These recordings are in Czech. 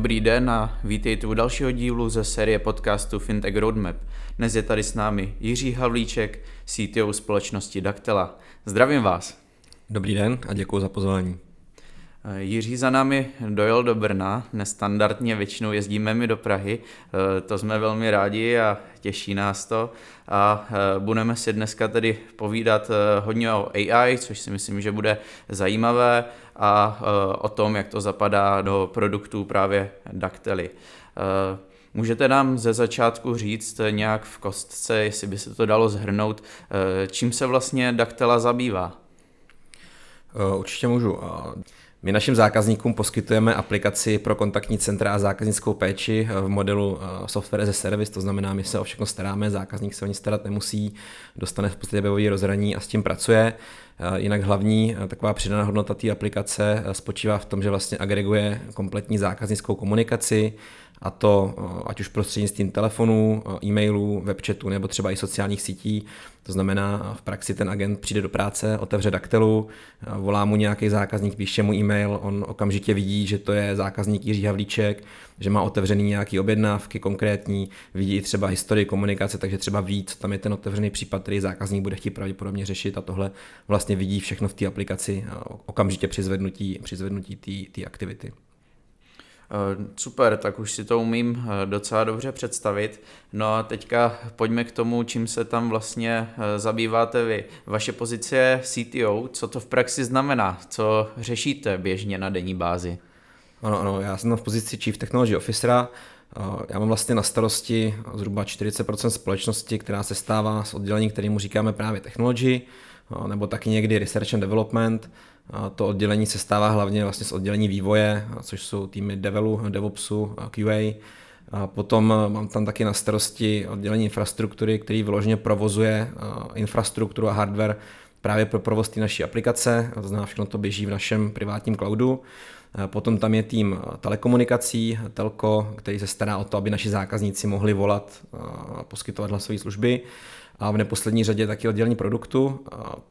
Dobrý den a vítejte u dalšího dílu ze série podcastu Fintech Roadmap. Dnes je tady s námi Jiří Havlíček, CTO společnosti Daktela. Zdravím vás. Dobrý den a děkuji za pozvání. Jiří za námi dojel do Brna, nestandardně většinou jezdíme mi do Prahy, to jsme velmi rádi a těší nás to a budeme si dneska tedy povídat hodně o AI, což si myslím, že bude zajímavé a o tom, jak to zapadá do produktů právě Daktely. Můžete nám ze začátku říct nějak v kostce, jestli by se to dalo zhrnout, čím se vlastně Daktela zabývá? Určitě můžu. My našim zákazníkům poskytujeme aplikaci pro kontaktní centra a zákaznickou péči v modelu eh, software as a service, to znamená, my se o všechno staráme, zákazník se o ní starat nemusí, dostane v podstatě webový rozhraní a s tím pracuje. Eh, jinak hlavní eh, taková přidaná hodnota té aplikace spočívá v tom, že vlastně agreguje kompletní zákaznickou komunikaci, a to ať už prostřednictvím telefonů, e-mailů, webchatu nebo třeba i sociálních sítí. To znamená, v praxi ten agent přijde do práce, otevře daktelu, volá mu nějaký zákazník, píše mu e-mail, on okamžitě vidí, že to je zákazník Jiří Havlíček, že má otevřený nějaký objednávky konkrétní, vidí třeba historii komunikace, takže třeba ví, co tam je ten otevřený případ, který zákazník bude chtít pravděpodobně řešit a tohle vlastně vidí všechno v té aplikaci okamžitě při zvednutí, při zvednutí té aktivity. Eh, super, tak už si to umím eh, docela dobře představit. No a teďka pojďme k tomu, čím se tam vlastně eh, zabýváte vy. Vaše pozice je CTO, co to v praxi znamená? Co řešíte běžně na denní bázi? Ano, ano, já jsem v pozici Chief Technology Officera, já mám vlastně na starosti zhruba 40% společnosti, která se stává z oddělení, kterému říkáme právě technology, nebo taky někdy research and development. To oddělení se stává hlavně vlastně z oddělení vývoje, což jsou týmy develu, DevOpsu, QA. A potom mám tam taky na starosti oddělení infrastruktury, který vyloženě provozuje infrastrukturu a hardware právě pro provoz té naší aplikace, to znamená všechno to běží v našem privátním cloudu. Potom tam je tým telekomunikací, telko, který se stará o to, aby naši zákazníci mohli volat a poskytovat hlasové služby a v neposlední řadě taky oddělení produktu.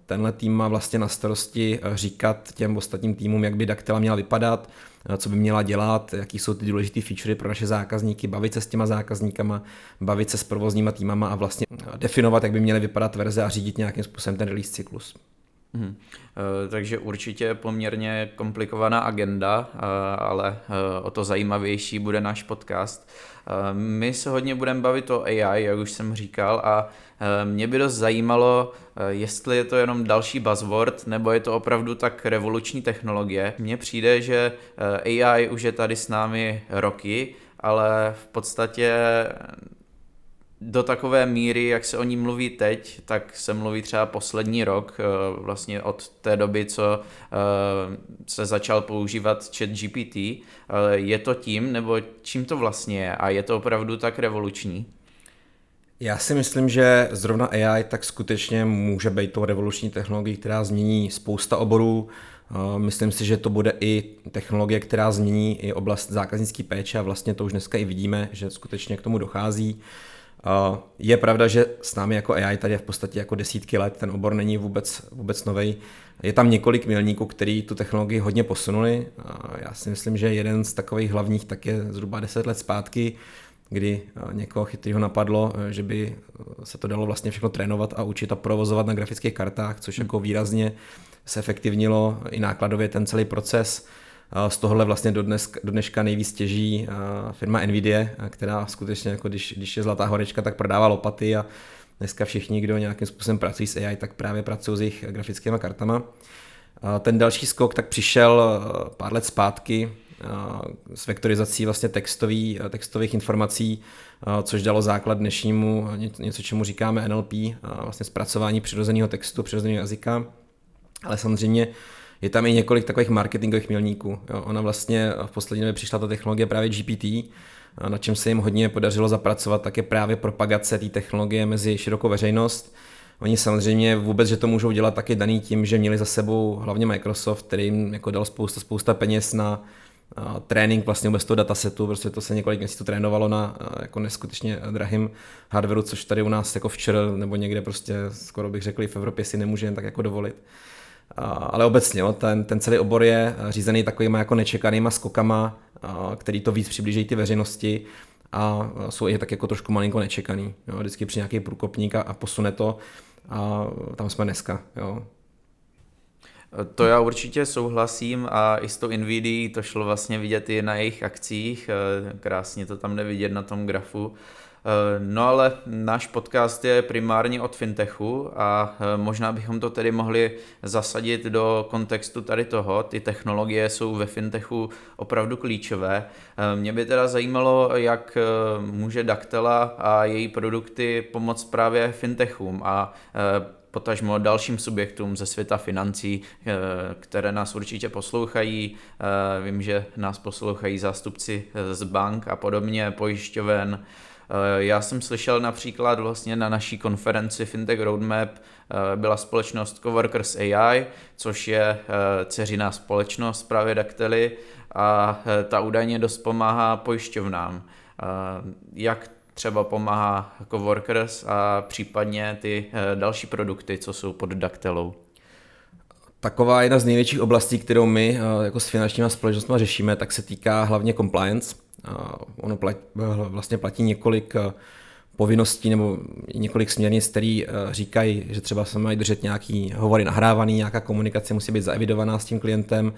Tenhle tým má vlastně na starosti eh, říkat těm ostatním týmům, jak by Daktela měla vypadat, eh, co by měla dělat, jaký jsou ty důležité featurey pro naše zákazníky, bavit se s těma zákazníkama, bavit se s provozníma týmama a vlastně eh, definovat, jak by měly vypadat verze a řídit nějakým způsobem ten release cyklus. Hmm. Takže určitě poměrně komplikovaná agenda, ale o to zajímavější bude náš podcast. My se hodně budeme bavit o AI, jak už jsem říkal, a mě by dost zajímalo, jestli je to jenom další buzzword, nebo je to opravdu tak revoluční technologie. Mně přijde, že AI už je tady s námi roky, ale v podstatě do takové míry, jak se o ní mluví teď, tak se mluví třeba poslední rok, eh, vlastně od té doby, co eh, se začal používat chat GPT. Je to tím, nebo čím to vlastně je? A je to opravdu tak revoluční? Já si myslím, že zrovna AI tak skutečně může být tou revoluční technologií, která změní spousta oborů. Eh, myslím si, že to bude i technologie, která změní i oblast zákaznické péče a vlastně to už dneska i vidíme, že skutečně k tomu dochází. Je pravda, že s námi jako AI tady je v podstatě jako desítky let, ten obor není vůbec, vůbec nový. Je tam několik milníků, který tu technologii hodně posunuli. Já si myslím, že jeden z takových hlavních tak je zhruba 10 let zpátky, kdy někoho chytrýho napadlo, že by se to dalo vlastně všechno trénovat a učit a provozovat na grafických kartách, což jako výrazně se efektivnilo i nákladově ten celý proces. Z tohohle vlastně do, dnes, do dneška nejvíc těží firma Nvidia, která skutečně, jako když, když je zlatá horečka, tak prodává lopaty a dneska všichni, kdo nějakým způsobem pracují s AI, tak právě pracují s jejich grafickými kartama. Ten další skok tak přišel pár let zpátky s vektorizací vlastně textový, textových informací, což dalo základ dnešnímu něco, čemu říkáme NLP, vlastně zpracování přirozeného textu, přirozeného jazyka. Ale samozřejmě je tam i několik takových marketingových milníků. Jo. Ona vlastně v poslední době přišla ta technologie právě GPT, na čem se jim hodně podařilo zapracovat, tak je právě propagace té technologie mezi širokou veřejnost. Oni samozřejmě vůbec, že to můžou dělat taky daný tím, že měli za sebou hlavně Microsoft, který jim jako dal spousta, spousta peněz na a trénink vlastně vůbec toho datasetu, prostě to se několik měsíců trénovalo na jako neskutečně drahým hardwareu, což tady u nás jako včera nebo někde prostě skoro bych řekl v Evropě si nemůže jen tak jako dovolit. Ale obecně, jo, ten, ten celý obor je řízený takovýma jako nečekanýma skokama, který to víc přiblíží ty veřejnosti a jsou i tak jako trošku malinko nečekaný. Jo. Vždycky při nějaký průkopník a, a posune to a tam jsme dneska. Jo. To já určitě souhlasím a i s tou Nvidia to šlo vlastně vidět i na jejich akcích, krásně to tam nevidět na tom grafu. No ale náš podcast je primárně od fintechu a možná bychom to tedy mohli zasadit do kontextu tady toho. Ty technologie jsou ve fintechu opravdu klíčové. Mě by teda zajímalo, jak může Daktela a její produkty pomoct právě fintechům a potažmo dalším subjektům ze světa financí, eh, které nás určitě poslouchají. Eh, vím, že nás poslouchají zástupci eh, z bank a podobně, pojišťoven. Já jsem slyšel například vlastně na naší konferenci Fintech Roadmap byla společnost Coworkers AI, což je dceřiná společnost právě Daktely a ta údajně dost pomáhá pojišťovnám. Jak třeba pomáhá jako Workers a případně ty eh, další produkty, co jsou pod Daktelou? Taková jedna z největších oblastí, kterou my eh, jako s finančními společnostmi řešíme, tak se týká hlavně compliance. Ono platí, vlastně platí několik eh, povinností nebo několik směrnic, které říkají, že třeba se mají držet nějaký hovory nahrávaný, nějaká komunikace musí být zaevidovaná s tím klientem,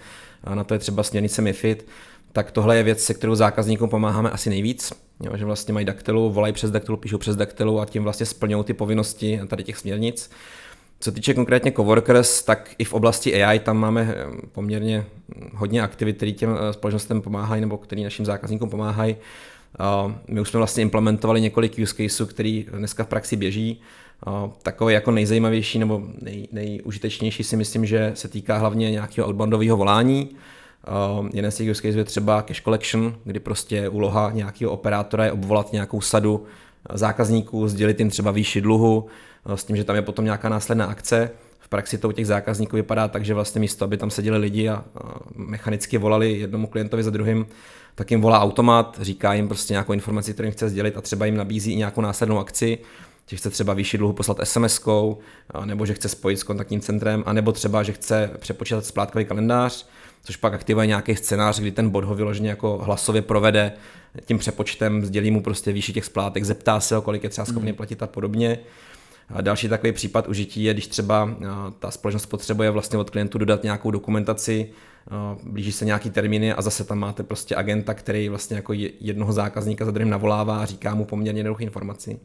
na to je třeba směrnice MIFID, tak tohle je věc, se kterou zákazníkům pomáháme asi nejvíc, jo, že vlastně mají daktelu, volají přes daktelu, píšou přes daktelu a tím vlastně splňují ty povinnosti tady těch směrnic. Co týče konkrétně coworkers, tak i v oblasti AI tam máme eh, poměrně hodně aktivit, které těm eh, společnostem pomáhají nebo které našim zákazníkům pomáhají. My už jsme vlastně implementovali několik use caseů, který dneska v praxi běží. Takový jako nejzajímavější nebo nej, nejužitečnější si myslím, že se týká hlavně nějakého outboundového volání, jeden z těch use case je třeba cash collection, kdy prostě úloha nějakého operátora je obvolat nějakou sadu zákazníků, sdělit jim třeba výši dluhu, uh, s tím, že tam je potom nějaká následná akce. V praxi to u těch zákazníků vypadá tak, že vlastně místo, aby tam seděli lidi a mechanicky volali jednomu klientovi za druhým, tak jim volá automat, říká jim prostě nějakou informaci, kterou jim chce sdělit a třeba jim nabízí i nějakou následnou akci, že chce třeba výši dluhu poslat SMS-kou, nebo že chce spojit s kontaktním centrem, anebo třeba, že chce přepočítat splátkový kalendář, což pak aktivuje nějaký scénář, kdy ten bot ho vyloženě jako hlasově provede tím přepočtem, sdělí mu prostě výši těch splátek, zeptá se ho, kolik je třeba schopný hmm. platit a podobně. A další takový případ užití je, když třeba ta společnost potřebuje vlastně od klientů dodat nějakou dokumentaci, blíží se nějaký termíny a zase tam máte prostě agenta, který vlastně jako jednoho zákazníka za druhým navolává a říká mu poměrně jednoduché informaci.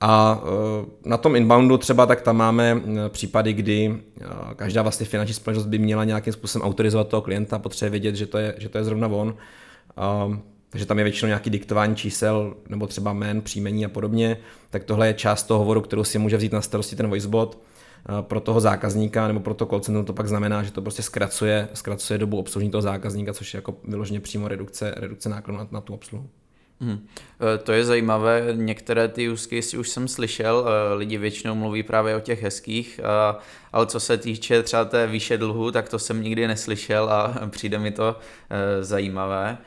A e, na tom inboundu třeba tak tam máme e, případy, kdy e, každá vlastně finanční společnost by měla nějakým způsobem autorizovat toho klienta, potřebuje vědět, že to je, že to je zrovna on. Takže tam je většinou nějaký diktování čísel nebo třeba jmén, příjmení a podobně. Tak tohle je část toho hovoru, kterou si může vzít na starosti ten voicebot. Pro toho zákazníka nebo pro to call center to pak znamená, že to prostě zkracuje, zkracuje dobu obslužení toho zákazníka, což je jako vyloženě přímo redukce, redukce nákladů na, na tu obsluhu. Hmm. To je zajímavé, některé ty use case už jsem slyšel, eh, lidi většinou mluví právě o těch hezkých, ale co se týče třeba té výše dluhu, tak to jsem nikdy neslyšel a přijde mi to eh, zajímavé.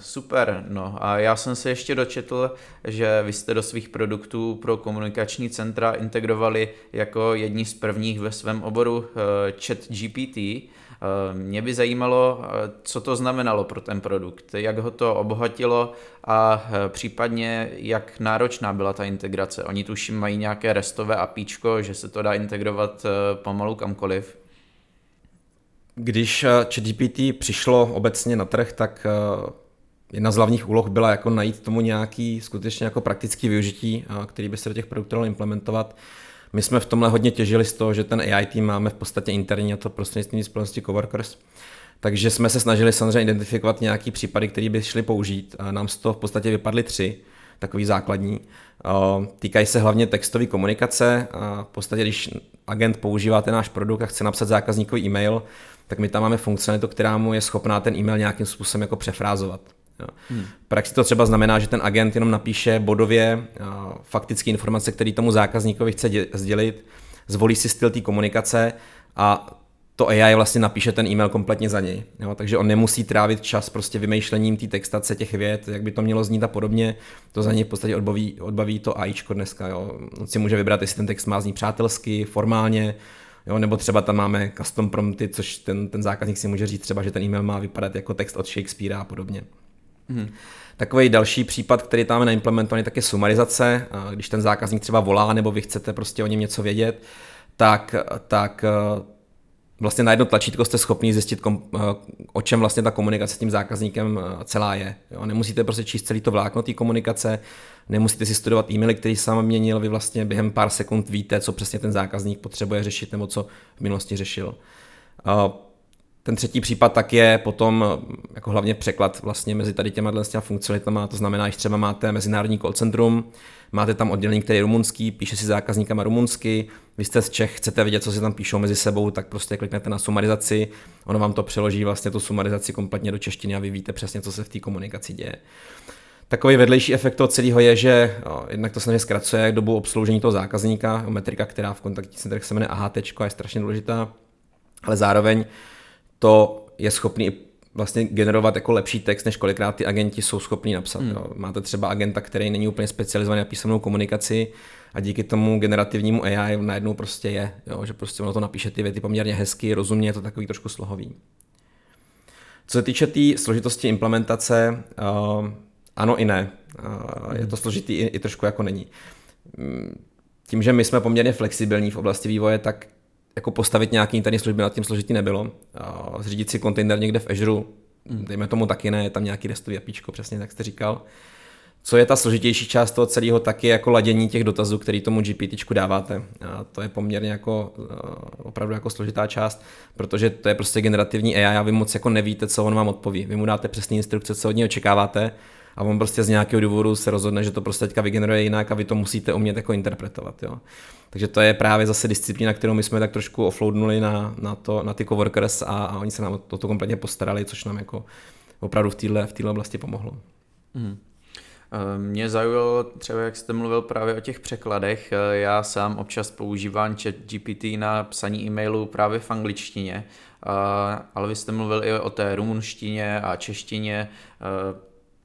Super, no a já jsem se ještě dočetl, že vy jste do svých produktů pro komunikační centra integrovali jako jedni z prvních ve svém oboru chat GPT, Eh, mě by zajímalo, eh, co to znamenalo pro ten produkt, jak ho to obohatilo a eh, případně jak náročná byla ta integrace. Oni tuším mají nějaké restové apíčko, že se to dá integrovat pomalu kamkoliv. Když ChatGPT přišlo obecně na trh, tak jedna z hlavních úloh byla jako najít tomu nějaký skutečně jako praktický využití, který by se do těch produktů dalo implementovat. My jsme v tomhle hodně těžili z toho, že ten AI tým máme v podstatě interní a to prostřednictvím společnosti Coworkers. Takže jsme se snažili samozřejmě identifikovat nějaký případy, které by šly použít. Nám z toho v podstatě vypadly tři, takový základní. Týkají se hlavně textové komunikace. V podstatě, když agent používá ten náš produkt a chce napsat zákazníkový e-mail, tak my tam máme funkcionalitu, která mu je schopná ten e-mail nějakým způsobem jako přefrázovat. Jo. Hmm. Praxi to třeba znamená, že ten agent jenom napíše bodově faktické informace, které tomu zákazníkovi chce sdělit, zvolí si styl té komunikace a to AI vlastně napíše ten e-mail kompletně za něj. Jo? Takže on nemusí trávit čas prostě vymýšlením té textace těch vět, jak by to mělo znít a podobně. To za něj v podstatě odbaví, odbaví to AIčko dneska. Jo? On si může vybrat, jestli ten text má znít přátelsky, formálně, Jo, nebo třeba tam máme custom prompty, což ten, ten zákazník si může říct třeba, že ten e-mail má vypadat jako text od Shakespearea a podobně. Hmm. Takový další případ, který tam máme naimplementovaný, tak je sumarizace. Když ten zákazník třeba volá, nebo vy chcete prostě o něm něco vědět, tak, tak vlastně na jedno tlačítko jste schopni zjistit, kom, eh, o čem vlastně ta komunikace s tím zákazníkem eh, celá je. Jo? Nemusíte prostě číst celý to vlákno té komunikace, nemusíte si studovat e-maily, který sám měnil, vy vlastně během pár sekund víte, co přesně ten zákazník potřebuje řešit nebo co v minulosti řešil. Ten třetí případ tak je potom jako hlavně překlad vlastně mezi tady těma, těma funkcionalitama, to znamená, že třeba máte mezinárodní call centrum, máte tam oddělení, který je rumunský, píše si zákazníkama rumunsky, vy jste z Čech, chcete vidět, co si tam píšou mezi sebou, tak prostě kliknete na sumarizaci, ono vám to přeloží vlastně tu sumarizaci kompletně do češtiny a vy víte přesně, co se v té komunikaci děje. Takový vedlejší efekt toho celého je, že jo, jednak to samozřejmě zkracuje dobu obsloužení toho zákazníka, metrika, která v kontaktních centrech se jmenuje AHT, je strašně důležitá, ale zároveň to je schopný vlastně generovat jako lepší text, než kolikrát ty agenti jsou schopní napsat. Hmm. Jo. Máte třeba agenta, který není úplně specializovaný na písemnou komunikaci a díky tomu generativnímu AI najednou prostě je, jo, že prostě ono to napíše ty věty poměrně hezky, rozumně, je to takový trošku slohový. Co se týče té tý složitosti implementace, uh, ano i ne. Uh, je to složitý i, i trošku jako není. Mm, tím, že my jsme poměrně flexibilní v oblasti vývoje, tak jako postavit nějaký interní služby nad tím složitý nebylo. Zřídit si kontejner někde v Azure, hmm. dejme tomu taky ne, je tam nějaký restový apíčko, přesně tak jste říkal. Co je ta složitější část toho celého, tak je jako ladění těch dotazů, který tomu GPT dáváte. A to je poměrně jako eh, opravdu jako složitá část, protože to je prostě generativní AI a vy moc jako nevíte, co on vám odpoví. Vy mu dáte přesné instrukce, co od něj očekáváte a on prostě z nějakého důvodu se rozhodne, že to prostě teďka vygeneruje jinak a vy to musíte umět jako interpretovat. Jo. Takže to je právě zase disciplína, kterou my jsme tak trošku offloadnuli na, na, to, na ty coworkers a, a oni se nám o to kompletně postarali, což nám jako opravdu v téhle v oblasti pomohlo. Mm. Mě zaujalo třeba, jak jste mluvil právě o těch překladech. Eh, já sám občas používám chat GPT na psaní e-mailů právě v angličtině, ale vy jste mluvil i o té rumunštině a češtině.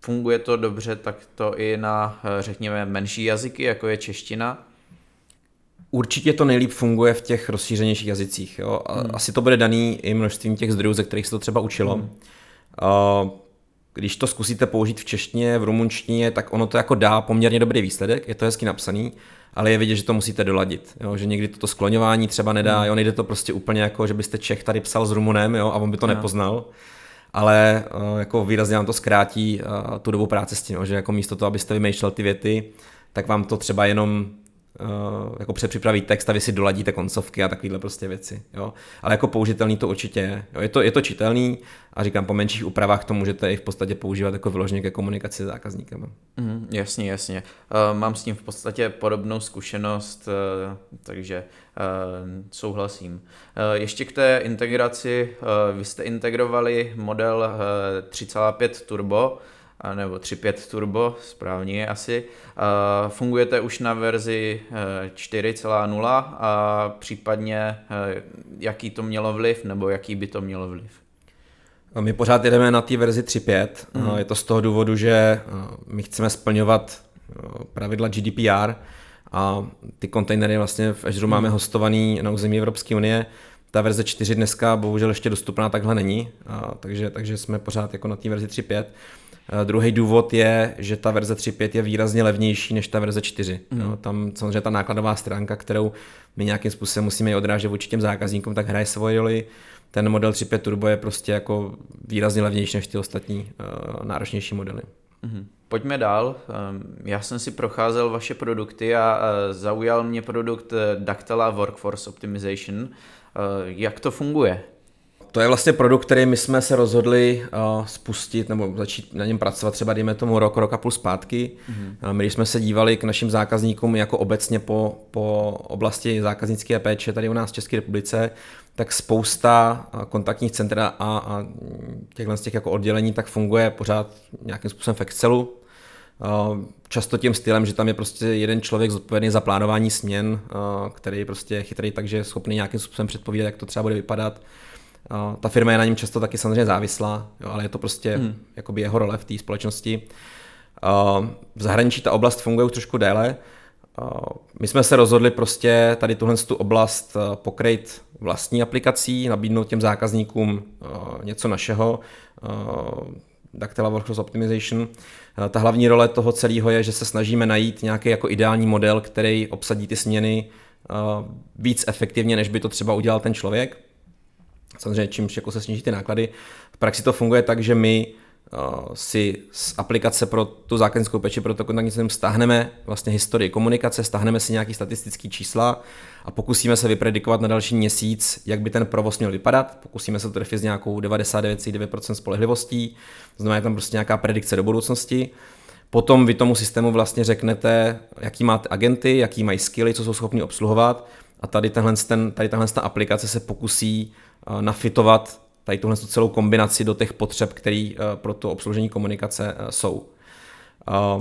Funguje to dobře tak to i na, řekněme, menší jazyky, jako je čeština? Určitě to nejlíp funguje v těch rozšířenějších jazycích. Jo? Hmm. Asi to bude daný i množstvím těch zdrojů, ze kterých se to třeba učilo. Hmm. Když to zkusíte použít v češtině, v rumunštině, tak ono to jako dá poměrně dobrý výsledek, je to hezky napsaný, ale je vidět, že to musíte doladit. Jo? Že někdy toto skloňování třeba nedá, hmm. jo? nejde to prostě úplně jako, že byste Čech tady psal s Rumunem jo? a on by to no. nepoznal ale uh, jako výrazně vám to zkrátí uh, tu dobu práce s tím, že jako místo toho, abyste vymýšlel ty věty, tak vám to třeba jenom uh, jako přepřipraví text a vy si doladíte koncovky a takovéhle prostě věci. Jo? Ale jako použitelný to určitě je. Jo? Je, to, je to čitelný a říkám, po menších úpravách to můžete i v podstatě používat jako vyloženě ke komunikaci s zákazníkem. Mm, jasně, jasně. Uh, mám s tím v podstatě podobnou zkušenost, uh, takže uh, souhlasím. Uh, ještě k té integraci, uh, vy jste integrovali model uh, 3,5 Turbo, nebo 3.5 Turbo, správně asi. Fungujete už na verzi 4.0 a případně jaký to mělo vliv nebo jaký by to mělo vliv? My pořád jedeme na té verzi 3.5. Mm. Je to z toho důvodu, že my chceme splňovat pravidla GDPR a ty kontejnery vlastně v Azure mm. máme hostovaný na území Evropské unie. Ta verze 4 dneska bohužel ještě dostupná takhle není, takže, takže jsme pořád jako na té verzi 3.5. Uh, druhý důvod je, že ta verze 3.5 je výrazně levnější než ta verze 4. Mm. Jo, tam samozřejmě ta nákladová stránka, kterou my nějakým způsobem musíme odrážet vůči těm zákazníkům, tak hraje svoje roli. Ten model 3.5 Turbo je prostě jako výrazně levnější než ty ostatní uh, náročnější modely. Mm. Pojďme dál. Ehm, já jsem si procházel vaše produkty a zaujal mě produkt eh, Dactyla Workforce Optimization. Jak to funguje? To je vlastně produkt, který my jsme se rozhodli uh, spustit nebo začít na něm pracovat třeba, dejme tomu rok, rok a půl zpátky. Mm-hmm. My, když jsme se dívali k našim zákazníkům jako obecně po, po oblasti zákaznické péče tady u nás v České republice, tak spousta kontaktních center a, a těchhle z těch jako oddělení tak funguje pořád nějakým způsobem v Excelu. Často tím stylem, že tam je prostě jeden člověk zodpovědný za plánování směn, který je prostě chytrý, takže je schopný nějakým způsobem předpovídat, jak to třeba bude vypadat Uh, ta firma je na něm často taky samozřejmě závislá, jo, ale je to prostě hmm. jakoby jeho role v té společnosti. Uh, v zahraničí ta oblast funguje už trošku déle My jsme se rozhodli prostě tady tuhle tu oblast pokryt vlastní aplikací, nabídnout těm zákazníkům něco našeho, Dactyla Workflow Optimization. Ta hlavní role toho celého je, že se snažíme najít nějaký jako ideální model, který obsadí ty směny víc efektivně, než by to třeba udělal ten člověk. Samozřejmě čímž jako se sníží ty náklady. V praxi to funguje tak, že my si z aplikace pro tu zákaznickou peči, pro to kontaktní centrum stáhneme vlastně historii komunikace, stáhneme si nějaký statistický čísla a pokusíme se vypredikovat na další měsíc, jak by ten provoz měl vypadat. Pokusíme se to trefit s nějakou 99,9% spolehlivostí, znamená je tam prostě nějaká predikce do budoucnosti. Potom vy tomu systému vlastně řeknete, jaký máte agenty, jaký mají skilly, co jsou schopni obsluhovat a tady, tenhle, ten, tady tahle ta aplikace se pokusí nafitovat tady tuhle celou kombinaci do těch potřeb, které eh, pro to obslužení komunikace eh, jsou.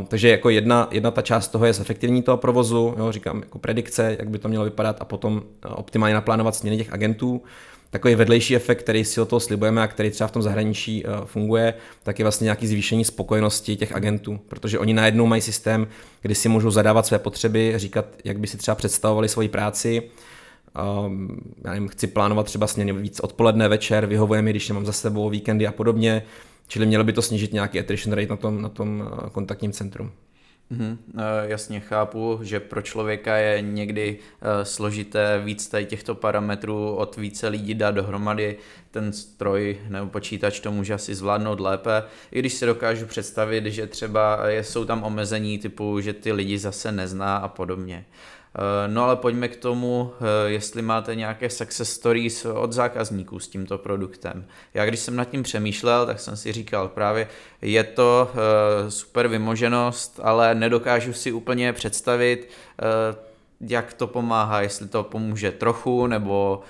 Takže jako jedna, jedna ta část toho je zefektivní toho provozu, jo, říkám jako predikce, jak by to mělo vypadat a potom optimálně naplánovat směny těch agentů. Takový vedlejší efekt, který si o toho slibujeme a který třeba v tom zahraničí funguje, tak je vlastně nějaký zvýšení spokojenosti těch agentů, protože oni najednou mají systém, kdy si můžou zadávat své potřeby, říkat, jak by si třeba představovali svoji práci, Um, já nevím, chci plánovat třeba směny víc odpoledne, večer, vyhovuje mi, když nemám za sebou víkendy a podobně, čili mělo by to snížit nějaký attrition rate na tom, na tom eh, kontaktním centrum. Mm, jasně chápu, že pro člověka je někdy uh, složité víc tady těchto parametrů od více lidí dát dohromady. Ten stroj nebo počítač to může asi zvládnout lépe. I když si dokážu představit, že třeba jsou tam omezení typu, že ty lidi zase nezná a podobně. Eh, no ale pojďme k tomu, eh, jestli máte nějaké success stories od zákazníků s tímto produktem. Já když jsem nad tím přemýšlel, tak jsem si říkal právě, je to eh, super vymoženost, ale nedokážu si úplně představit, jak to pomáhá, jestli to pomůže trochu, nebo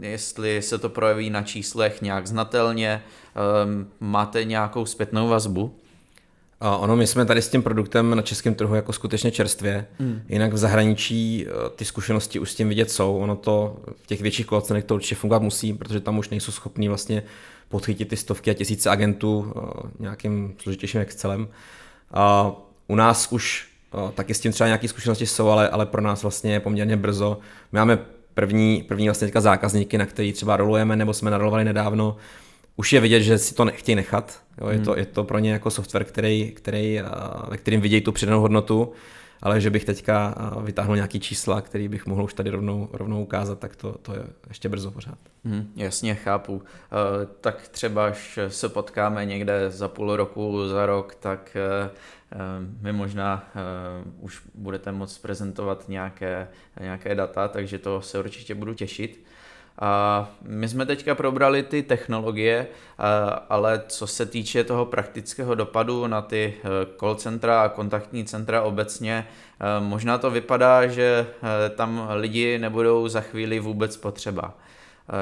jestli se to projeví na číslech nějak znatelně. Máte nějakou zpětnou vazbu? A ono, my jsme tady s tím produktem na českém trhu jako skutečně čerstvě, mm. jinak v zahraničí eh, ty zkušenosti už s tím vidět jsou, ono to v těch větších kolocenech to určitě fungovat musí, protože tam už nejsou schopní vlastně podchytit ty stovky a tisíce agentů eh, nějakým složitějším Excelem. A u nás už eh, taky s tím třeba nějaké zkušenosti jsou, ale, ale pro nás vlastně je poměrně brzo. My máme první, první vlastně teďka zákazníky, na který třeba rolujeme, nebo jsme narolovali nedávno, už je vidět, že si to nechtějí nechat. Jo, je, hmm. to, je to pro ně jako software, který, který, ve kterým vidějí tu přidanou hodnotu, ale že bych teďka vytáhnul nějaký čísla, který bych mohl už tady rovnou, rovnou ukázat, tak to, to je ještě brzo pořád. Hmm, jasně, chápu. Uh, tak třeba, až se potkáme někde za půl roku, za rok, tak my možná už budete moct prezentovat nějaké, nějaké data, takže to se určitě budu těšit. A my jsme teďka probrali ty technologie, ale co se týče toho praktického dopadu na ty e, call centra a kontaktní centra obecně, e, možná to vypadá, že e, tam lidi nebudou za chvíli vůbec potřeba.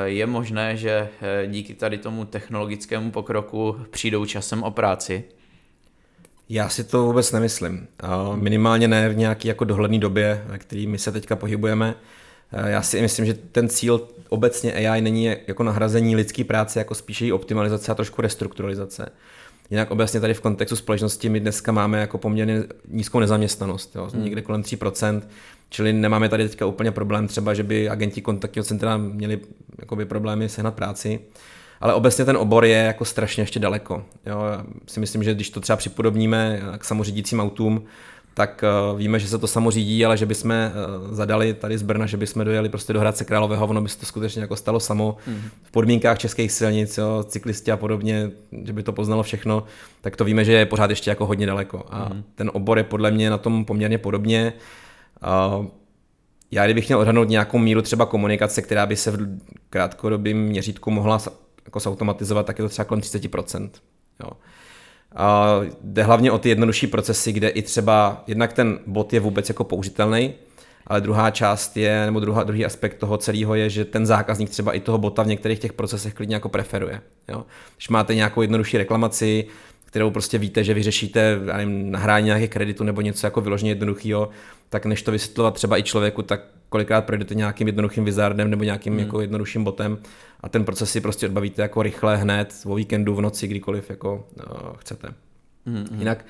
Je možné, že díky tady tomu technologickému pokroku přijdou časem o práci? Já si to vůbec nemyslím. Minimálně ne v nějaké jako dohledné době, ve které my se teďka pohybujeme. Eh, já si myslím, že ten cíl obecně AI není jako nahrazení lidské práce, jako spíše její optimalizace a trošku restrukturalizace. Jinak obecně tady v kontextu společnosti my dneska máme jako poměrně nízkou nezaměstnanost, jo, hmm. někde kolem 3%, čili nemáme tady teďka úplně problém třeba, že by agenti kontaktního centra měli jakoby problémy sehnat práci, ale obecně ten obor je jako strašně ještě daleko. Jo. Já si myslím, že když to třeba připodobníme k samořídícím autům, tak uh, víme, že se to samo řídí, ale že bychom uh, zadali tady z Brna, že bychom dojeli prostě do Hradce Králového, ono by se to skutečně jako stalo samo mm. v podmínkách českých silnic, jo, cyklisti a podobně, že by to poznalo všechno, tak to víme, že je pořád ještě jako hodně daleko. A mm. ten obor je podle mě na tom poměrně podobně. Já kdybych měl odhadnout nějakou míru třeba komunikace, která by se v krátkodobém měřítku mohla jako zautomatizovat, tak je to třeba kolem 30%. Jo. A jde hlavně o ty jednodušší procesy, kde i třeba jednak ten bot je vůbec jako použitelný, ale druhá část je, nebo druhá, druhý aspekt toho celého je, že ten zákazník třeba i toho bota v některých těch procesech klidně jako preferuje. Jo? Když máte nějakou jednodušší reklamaci, kterou prostě víte, že vyřešíte nevím, nahrání nějakých kreditu nebo něco jako vyloženě jednoduchého, tak než to vysvětlovat třeba i člověku, tak kolikrát projdete nějakým jednoduchým wizardem nebo nějakým hmm. jako jednodušším botem a ten proces si prostě odbavíte jako rychle hned, o víkendu, v noci, kdykoliv jako uh, chcete. Hmm. Jinak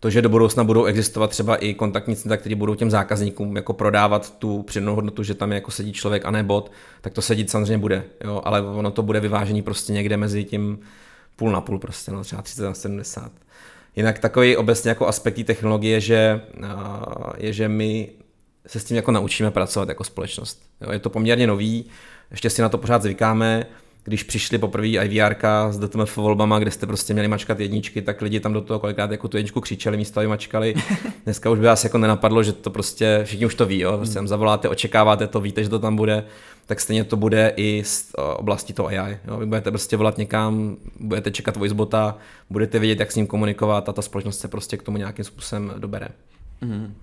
to, že do budoucna budou existovat třeba i kontaktní centra, které budou těm zákazníkům jako prodávat tu přidanou hodnotu, že tam jako sedí člověk a ne bot, tak to sedít samozřejmě bude, jo, ale ono to bude vyvážení prostě někde mezi tím půl na půl prostě, no, třeba 30 na 70. Jinak takový obecně jako aspekt technologie, že, je, že my se s tím jako naučíme pracovat jako společnost. Jo, je to poměrně nový, ještě si na to pořád zvykáme, když přišli poprvé IVR s DTMF volbama, kde jste prostě měli mačkat jedničky, tak lidi tam do toho kolikrát jako tu jedničku křičeli, místo aby mačkali. Dneska už by vás jako nenapadlo, že to prostě, všichni už to ví, jo? prostě tam zavoláte, očekáváte to, víte, že to tam bude, tak stejně to bude i z oblasti toho AI. Jo? Vy budete prostě volat někam, budete čekat voicebota, budete vědět, jak s ním komunikovat a ta společnost se prostě k tomu nějakým způsobem dobere. Mm,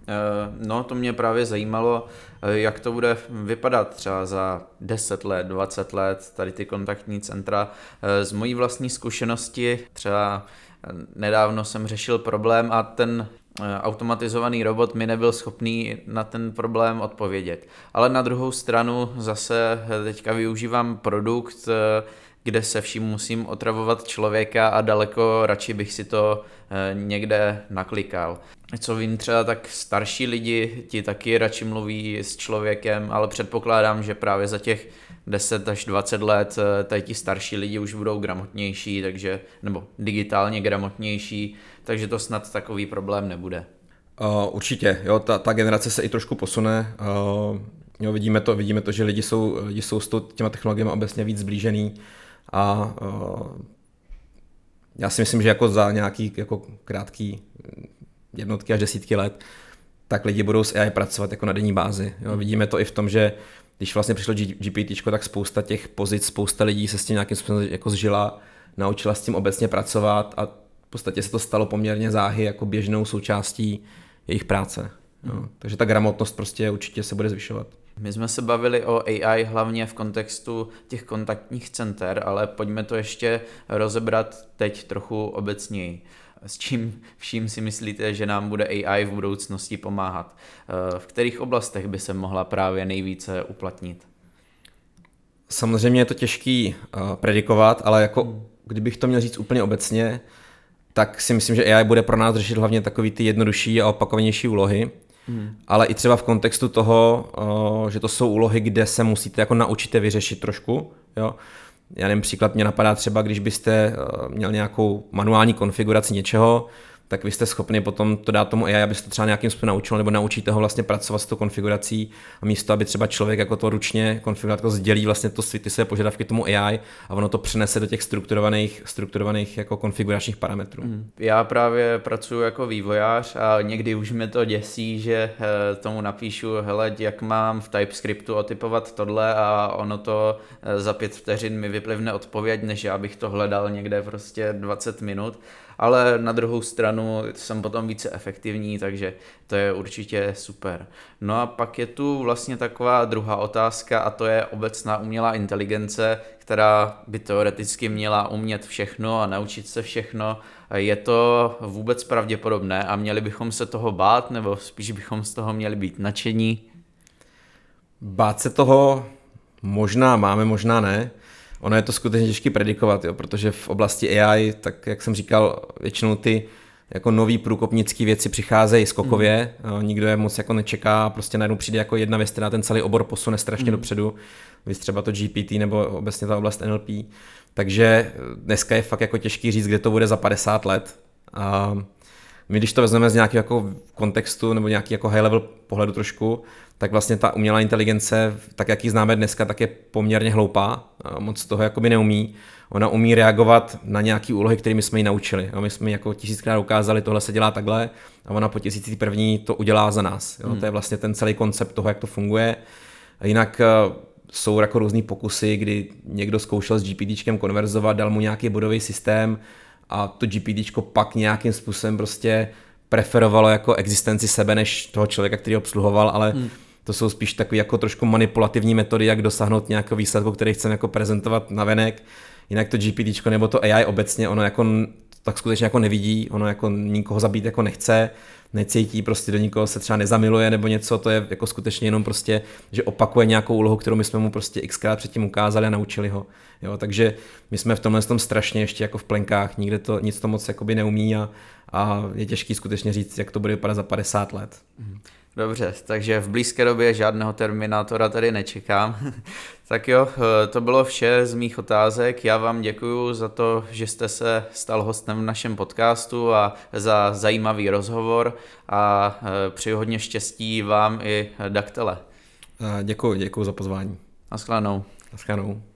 no, to mě právě zajímalo, eh, jak to bude vypadat třeba za 10 let, 20 let, tady ty kontaktní centra. Eh, z mojí vlastní zkušenosti třeba nedávno jsem řešil problém a ten automatizovaný robot mi nebyl schopný na ten problém odpovědět. Ale na druhou stranu zase teďka využívám produkt, kde se vším musím otravovat člověka a daleko radši bych si to někde naklikal co vím třeba, tak starší lidi ti taky radši mluví s člověkem, ale předpokládám, že právě za těch 10 až 20 let eh, tady ti starší lidi už budou gramotnější, takže, nebo digitálně gramotnější, takže to snad takový problém nebude. Uh, určitě, jo, ta, ta generace se i trošku posune. Uh, jo, vidíme, to, vidíme to, že lidi jsou, lidi jsou s těma technologiemi obecně víc zblížený a uh, já si myslím, že jako za nějaký jako krátký jednotky až desítky let, tak lidi budou s AI pracovat jako na denní bázi. Jo. Hmm. Vidíme to i v tom, že když vlastně přišlo GPT, tak spousta těch pozic, spousta lidí se s tím nějakým způsobem jako zžila, naučila s tím obecně pracovat a v podstatě se to stalo poměrně záhy jako běžnou součástí jejich práce. Jo. Hmm. Takže ta gramotnost prostě určitě se bude zvyšovat. My jsme se bavili o AI hlavně v kontextu těch kontaktních center, ale pojďme to ještě rozebrat teď trochu obecněji s čím vším si myslíte, že nám bude AI v budoucnosti pomáhat? Eh, v kterých oblastech by se mohla právě nejvíce uplatnit? Samozřejmě je to těžký uh, predikovat, ale jako hmm. kdybych to měl říct úplně obecně, tak si myslím, že AI bude pro nás řešit hlavně takový ty jednodušší a opakovanější úlohy, hmm. ale i třeba v kontextu toho, uh, že to jsou úlohy, kde se musíte jako naučit vyřešit trošku, jo já nevím, příklad mě napadá třeba, když byste eh, měl nějakou manuální konfiguraci něčeho, tak vy jste schopni potom to dát tomu AI, abyste třeba nějakým způsobem naučil, nebo naučíte ho vlastně pracovat s tou konfigurací a místo, aby třeba člověk jako to ručně konfigurator sdělí vlastně to ty své požadavky tomu AI a ono to přenese do těch strukturovaných, strukturovaných jako konfiguračních parametrů. Hmm. Já právě pracuji jako vývojář a někdy už mi to děsí, že eh, tomu napíšu, hele, jak mám v TypeScriptu otypovat tohle a ono to eh, za pět vteřin mi vyplivne odpověď, než já bych to hledal někde prostě 20 minut ale na druhou stranu jsem potom více efektivní, takže to je určitě super. No a pak je tu vlastně taková druhá otázka a to je obecná umělá inteligence, která by teoreticky měla umět všechno a naučit se všechno. Je to vůbec pravděpodobné a měli bychom se toho bát, nebo spíš bychom z toho měli být nadšení? Bát se toho možná máme, možná ne. Ono je to skutečně těžké predikovat, jo, protože v oblasti AI, tak jak jsem říkal, většinou ty jako nový průkopnický věci přicházejí skokově, mm. nikdo je moc jako nečeká, prostě najednou přijde jako jedna věc, která ten celý obor posune strašně mm. dopředu, víc třeba to GPT nebo obecně ta oblast NLP. Takže dneska je fakt jako těžký říct, kde to bude za 50 let. A my když to vezmeme z nějakého jako kontextu nebo nějaký jako high level pohledu trošku, tak vlastně ta umělá inteligence, tak jak ji známe dneska, tak je poměrně hloupá, moc toho jako by neumí. Ona umí reagovat na nějaké úlohy, kterými jsme ji naučili. My jsme jako tisíckrát ukázali, tohle se dělá takhle a ona po tisící první to udělá za nás. Jo? Hmm. To je vlastně ten celý koncept toho, jak to funguje. A jinak eh, jsou jako různý pokusy, kdy někdo zkoušel s GPTčkem konverzovat, dal mu nějaký bodový systém a to GPTčko pak nějakým způsobem prostě preferovalo jako existenci sebe než toho člověka, který ho obsluhoval, ale hmm to jsou spíš takové jako trošku manipulativní metody, jak dosáhnout nějakého výsledku, který chceme jako prezentovat na venek. Jinak to GPT nebo to AI obecně, ono jako tak skutečně jako nevidí, ono jako nikoho zabít jako nechce, necítí, prostě do nikoho se třeba nezamiluje nebo něco, to je jako skutečně jenom prostě, že opakuje nějakou úlohu, kterou my jsme mu prostě xkrát předtím ukázali a naučili ho. Jo, takže my jsme v tomhle tom strašně ještě jako v plenkách, nikde to, nic to moc jakoby neumí a, a je těžký skutečně říct, jak to bude vypadat za 50 let. Mhm. Dobře, takže v blízké době žádného Terminátora tady nečekám. tak jo, eh, to bylo vše z mých otázek. Já vám děkuji za to, že jste se stal hostem v našem podcastu a za zajímavý rozhovor a eh, přeji hodně štěstí vám i Daktele. Děkuji, děkuji za pozvání. Naschledanou. Naschledanou.